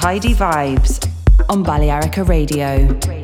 Tidy Vibes on Balearica Radio.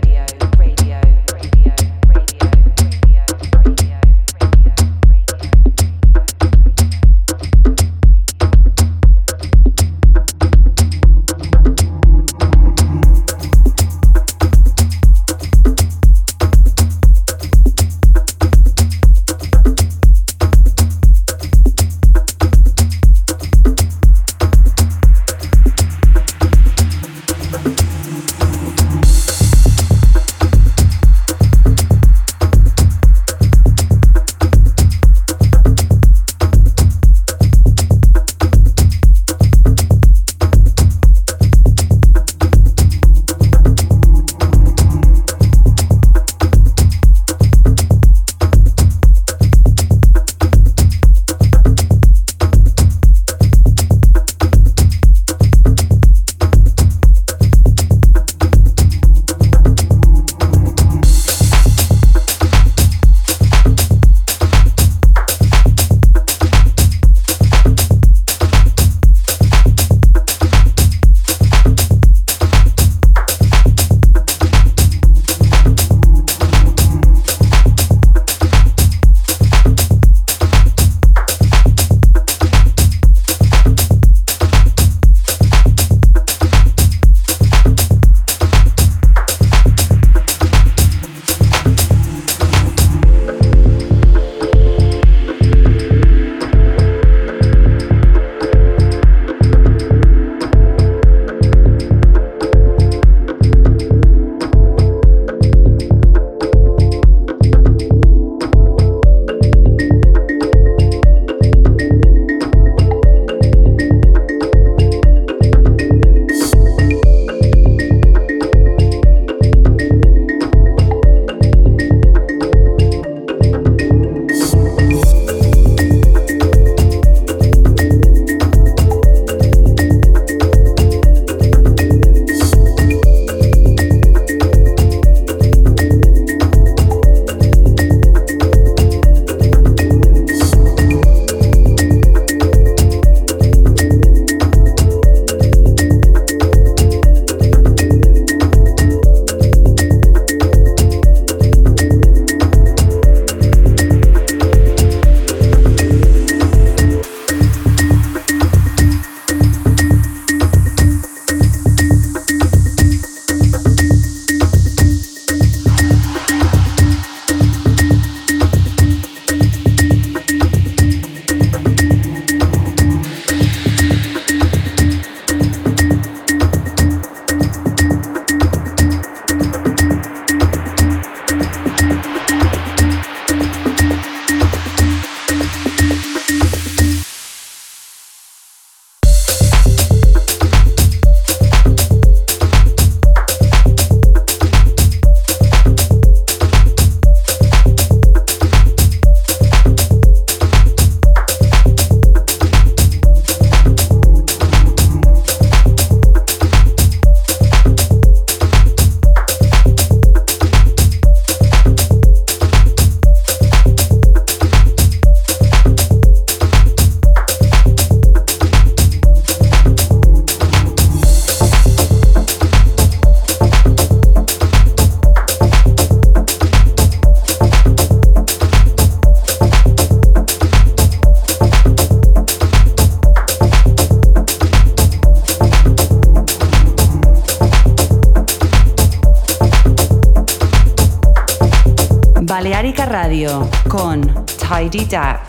Tidy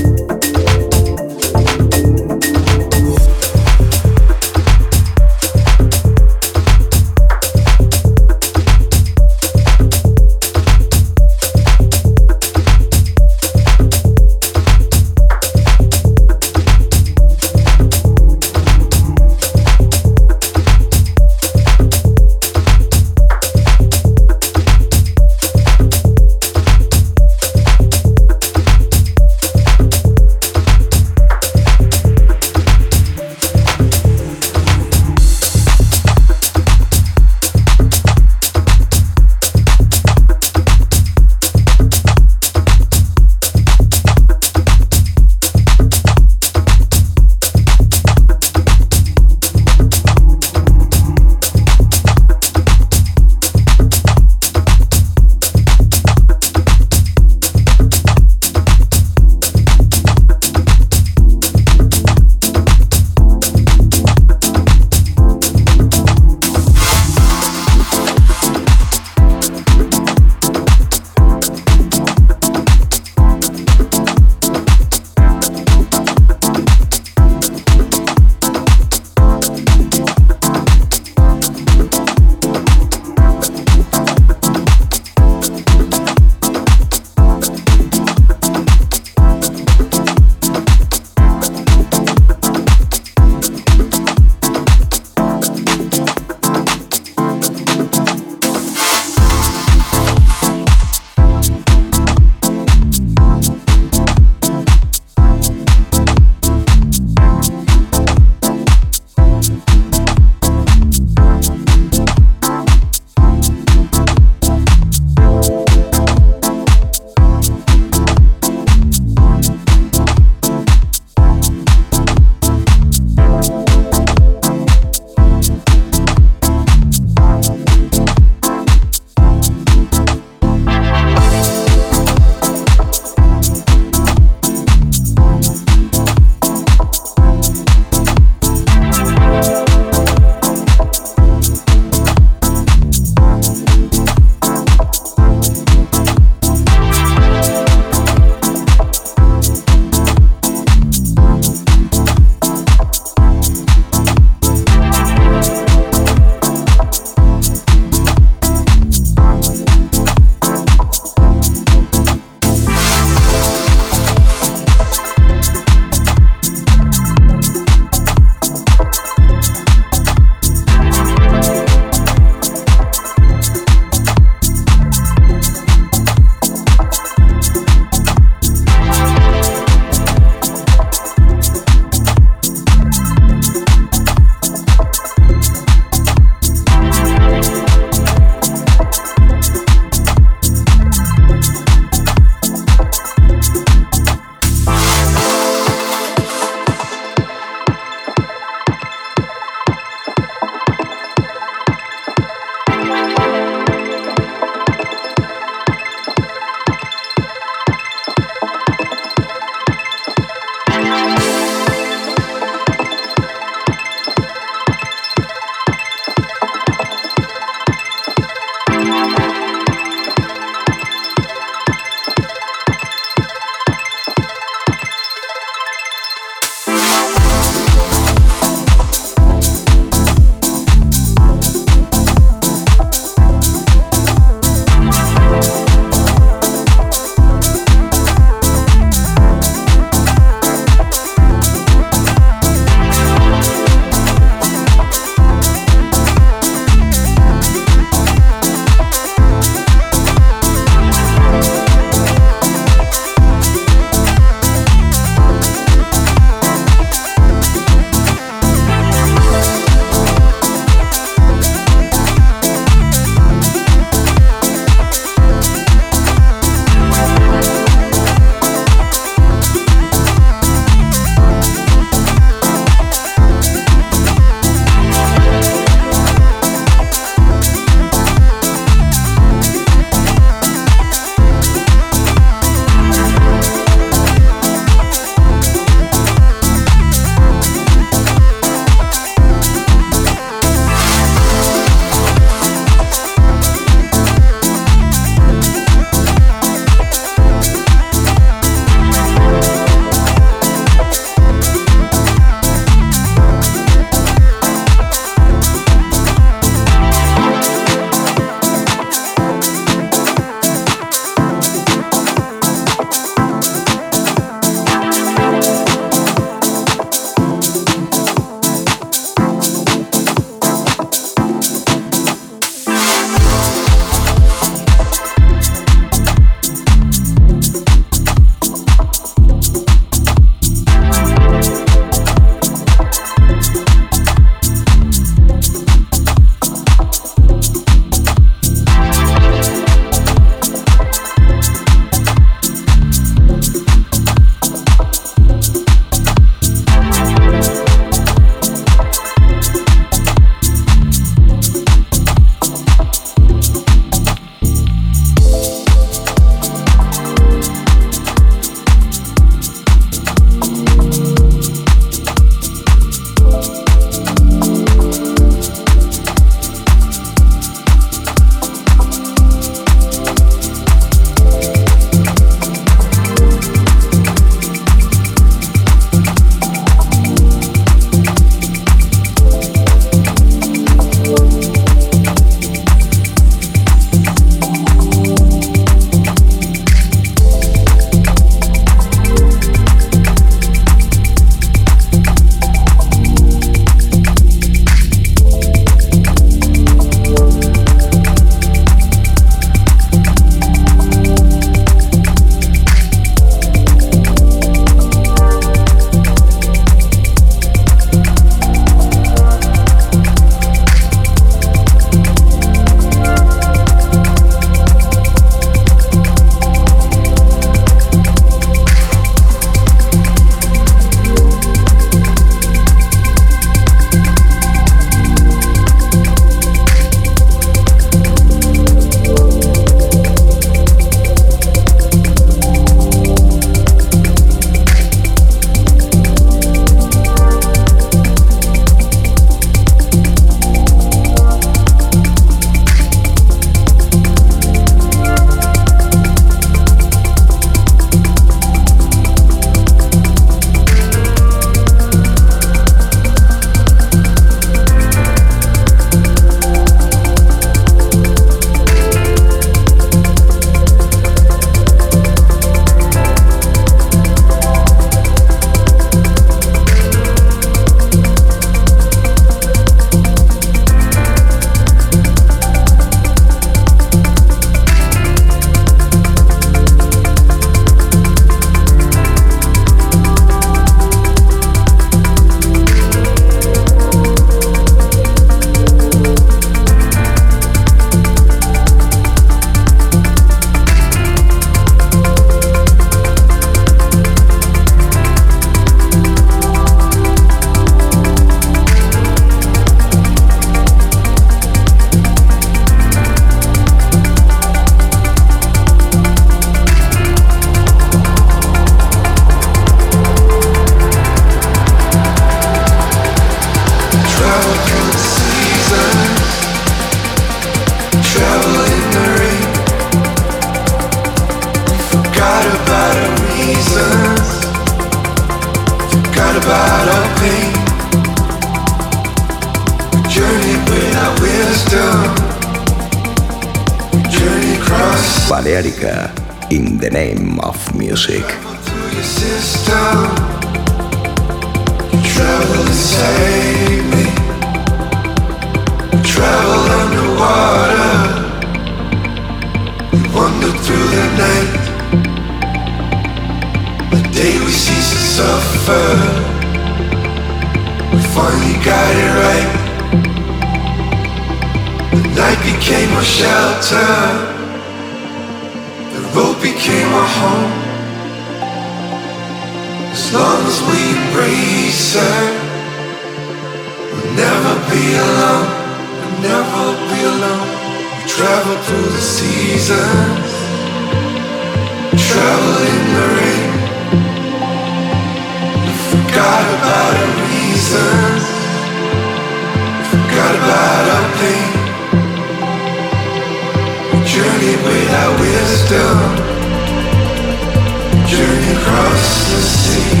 Journey across the sea.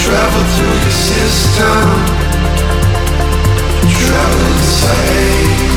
Travel through your system. Travel inside.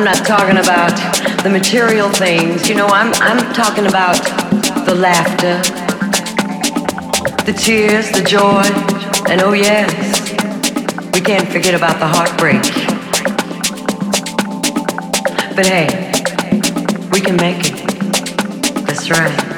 I'm not talking about the material things, you know, I'm, I'm talking about the laughter, the tears, the joy, and oh, yes, we can't forget about the heartbreak. But hey, we can make it. That's right.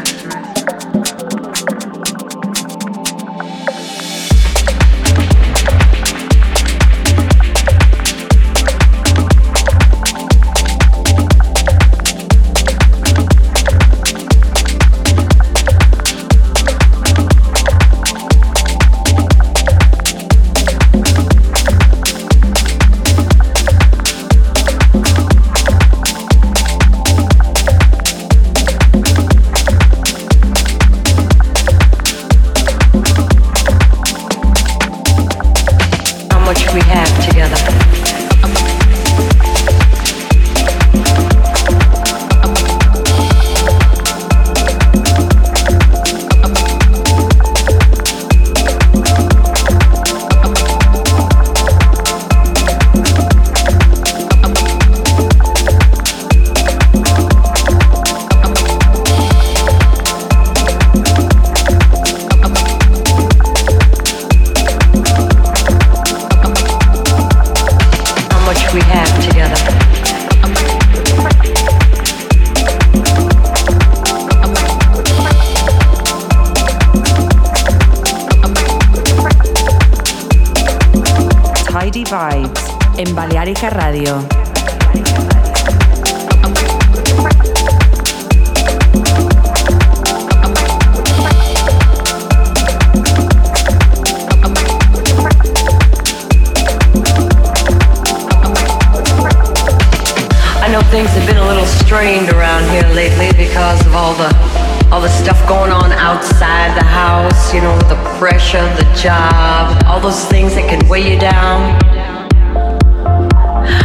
Job, all those things that can weigh you down.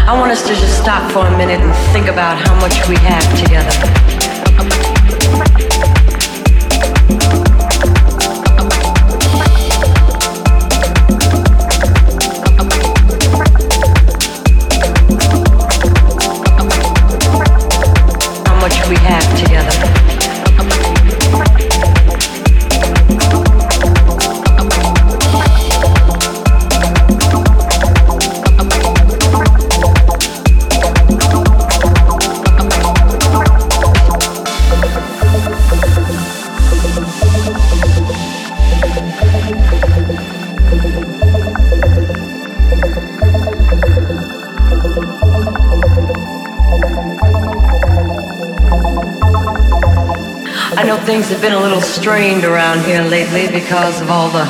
I want us to just stop for a minute and think about how much we have together. Things have been a little strained around here lately because of all the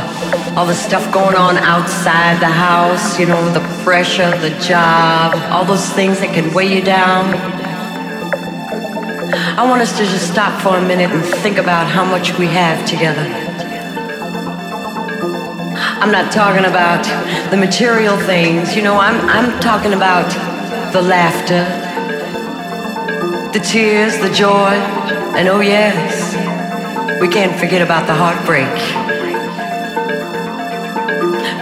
all the stuff going on outside the house, you know, the pressure, the job, all those things that can weigh you down. I want us to just stop for a minute and think about how much we have together. I'm not talking about the material things, you know, I'm, I'm talking about the laughter, the tears, the joy, and oh, yes, we can't forget about the heartbreak.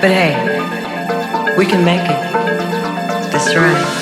But hey, we can make it. That's right.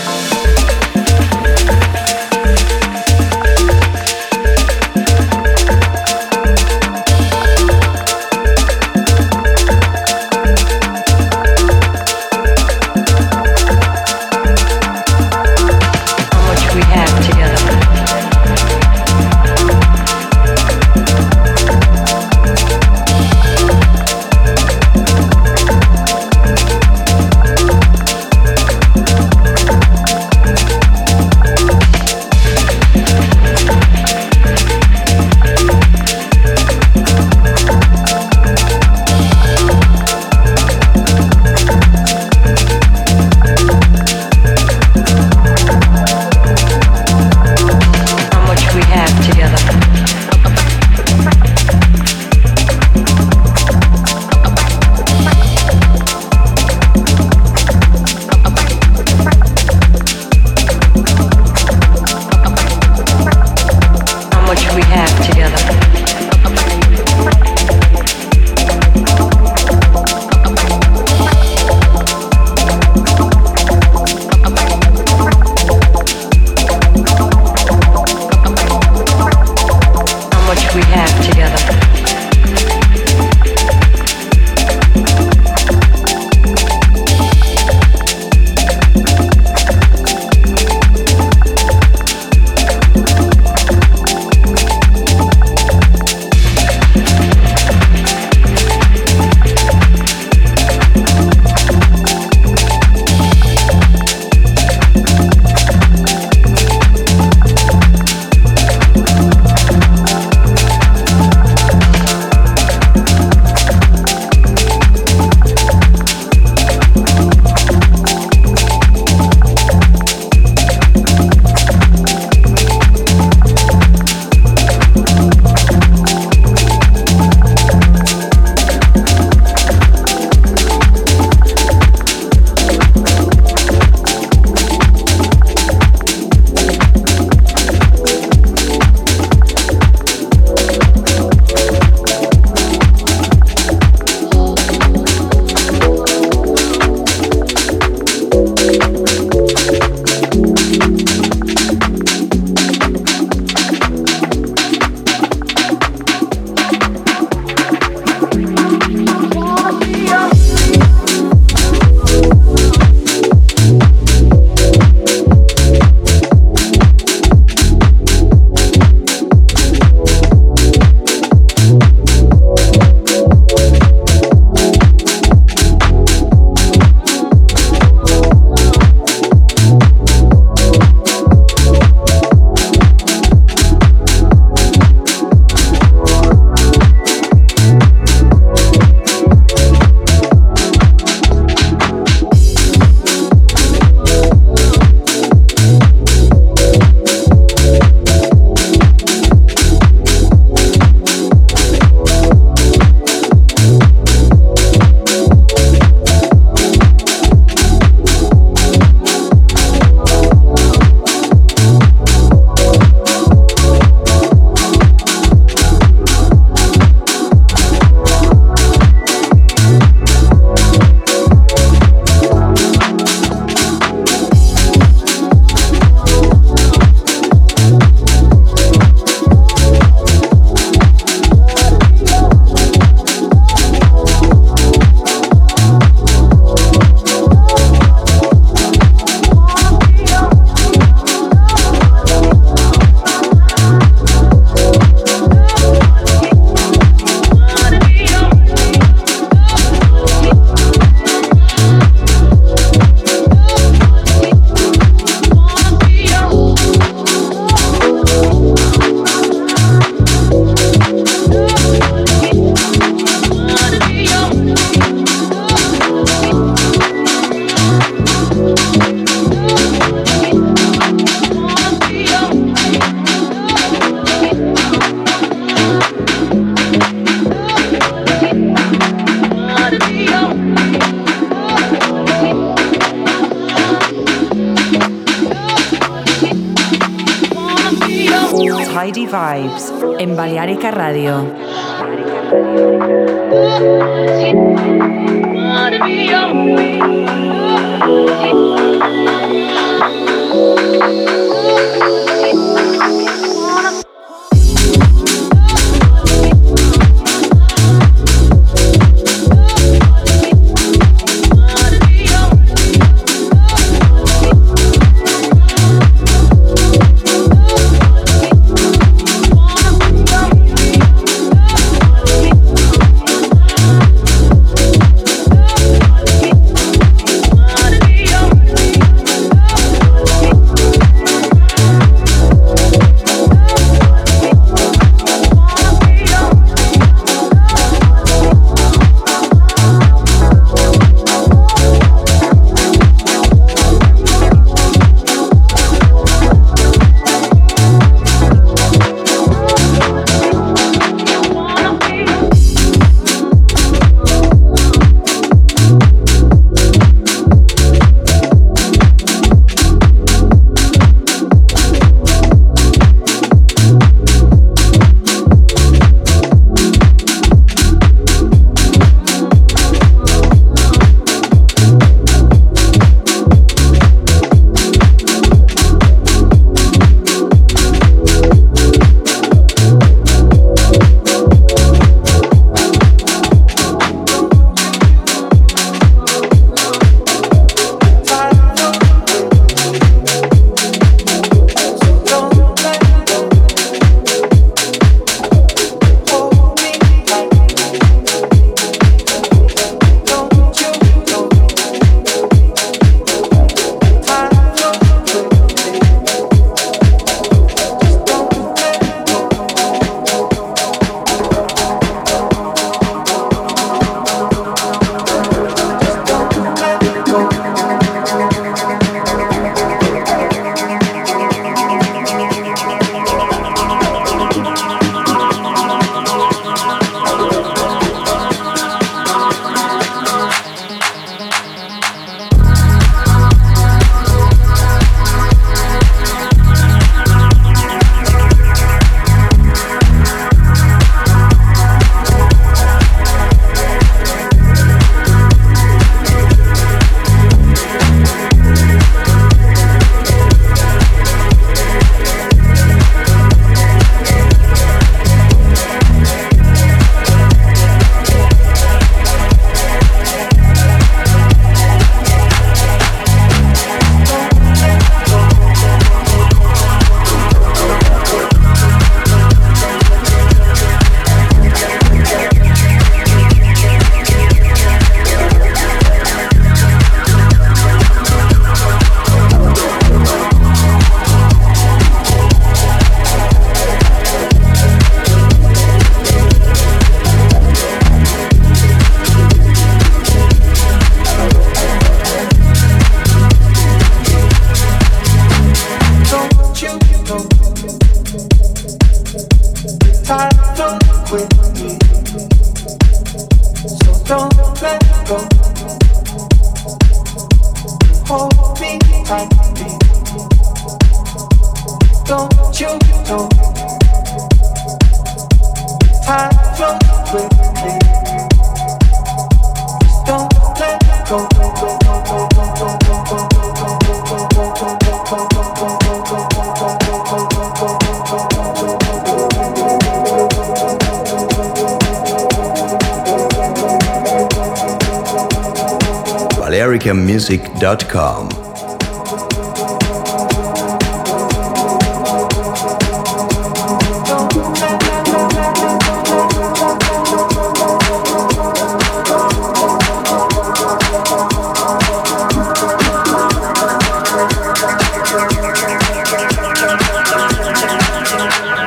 music.com.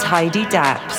Tidy Daps.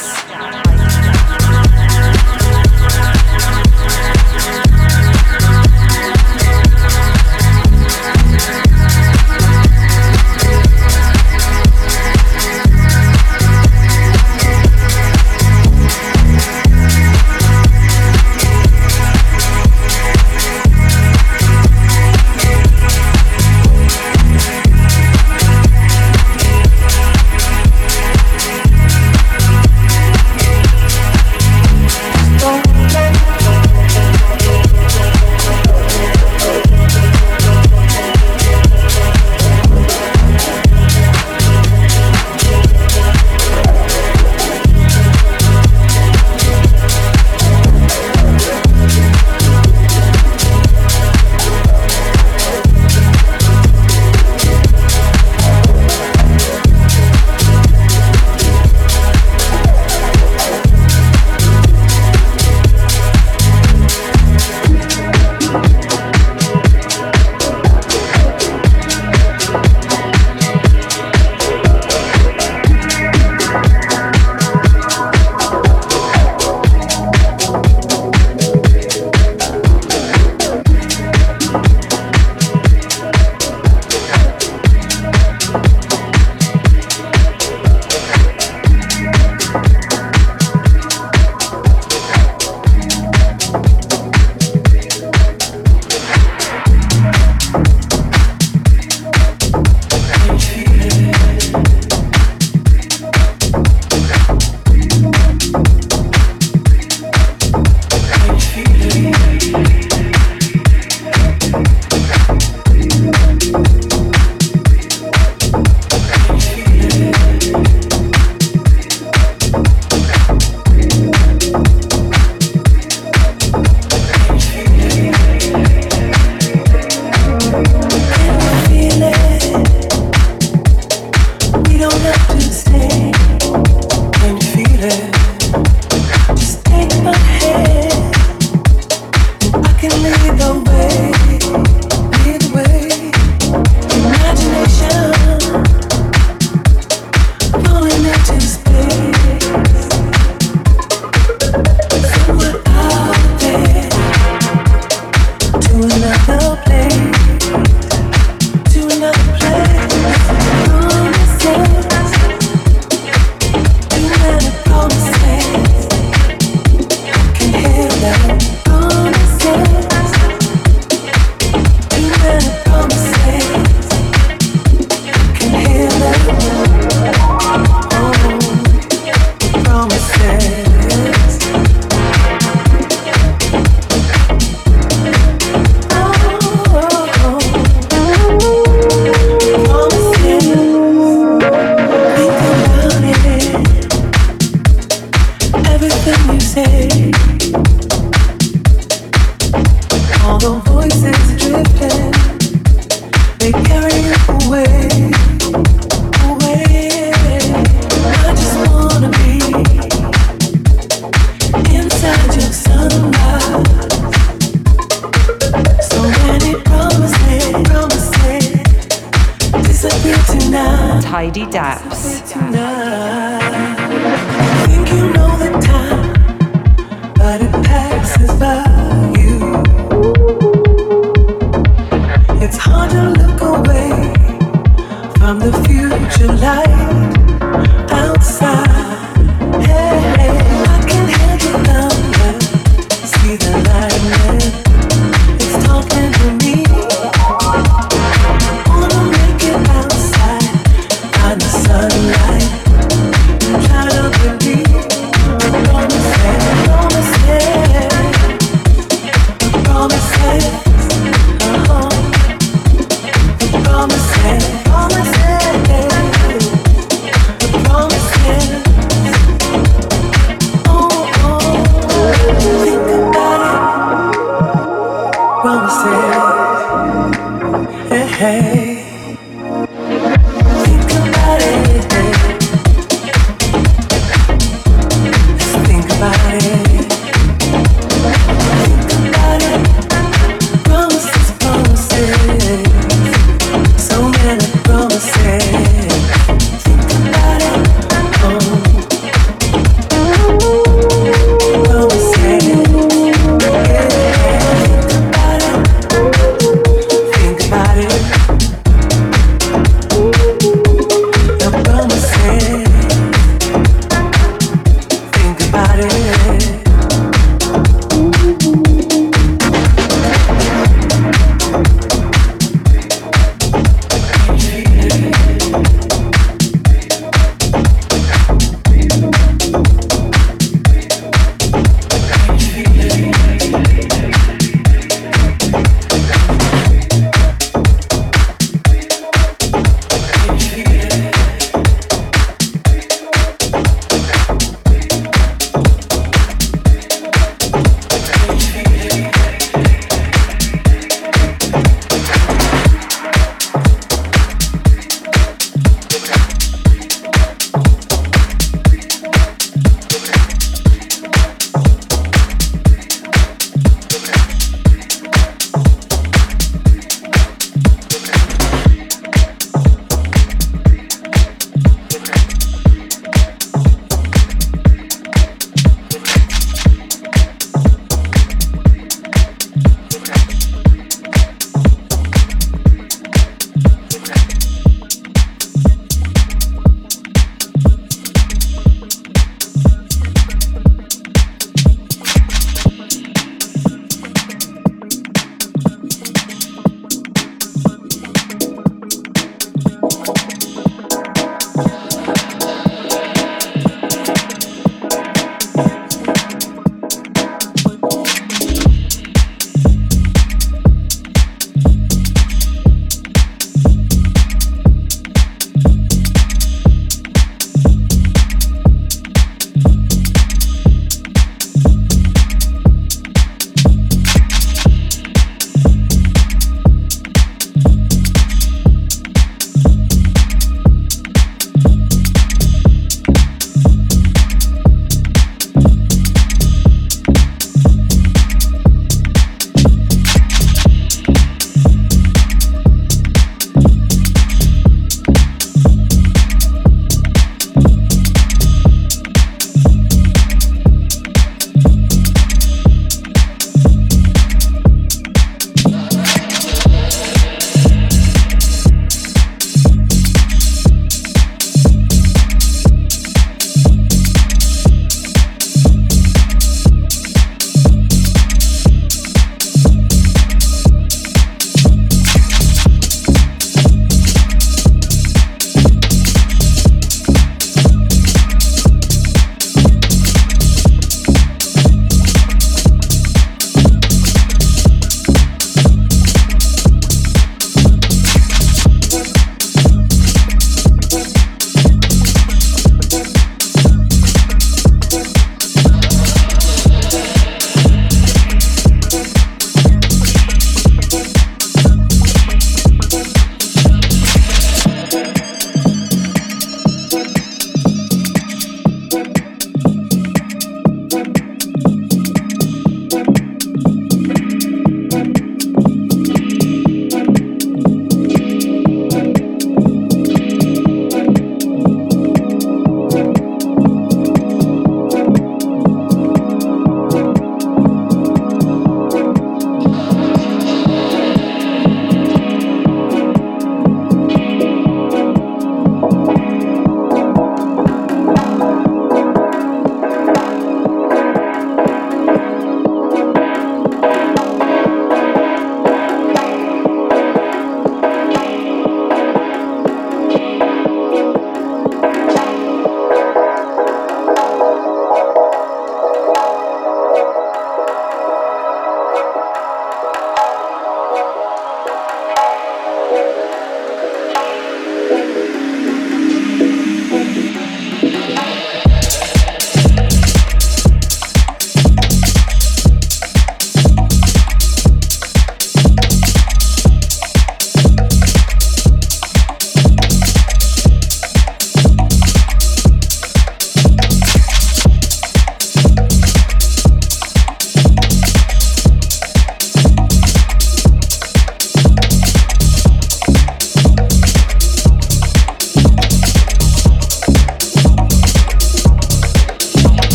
Heidi Daps.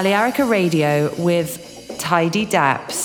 Balearica Radio with Tidy Daps.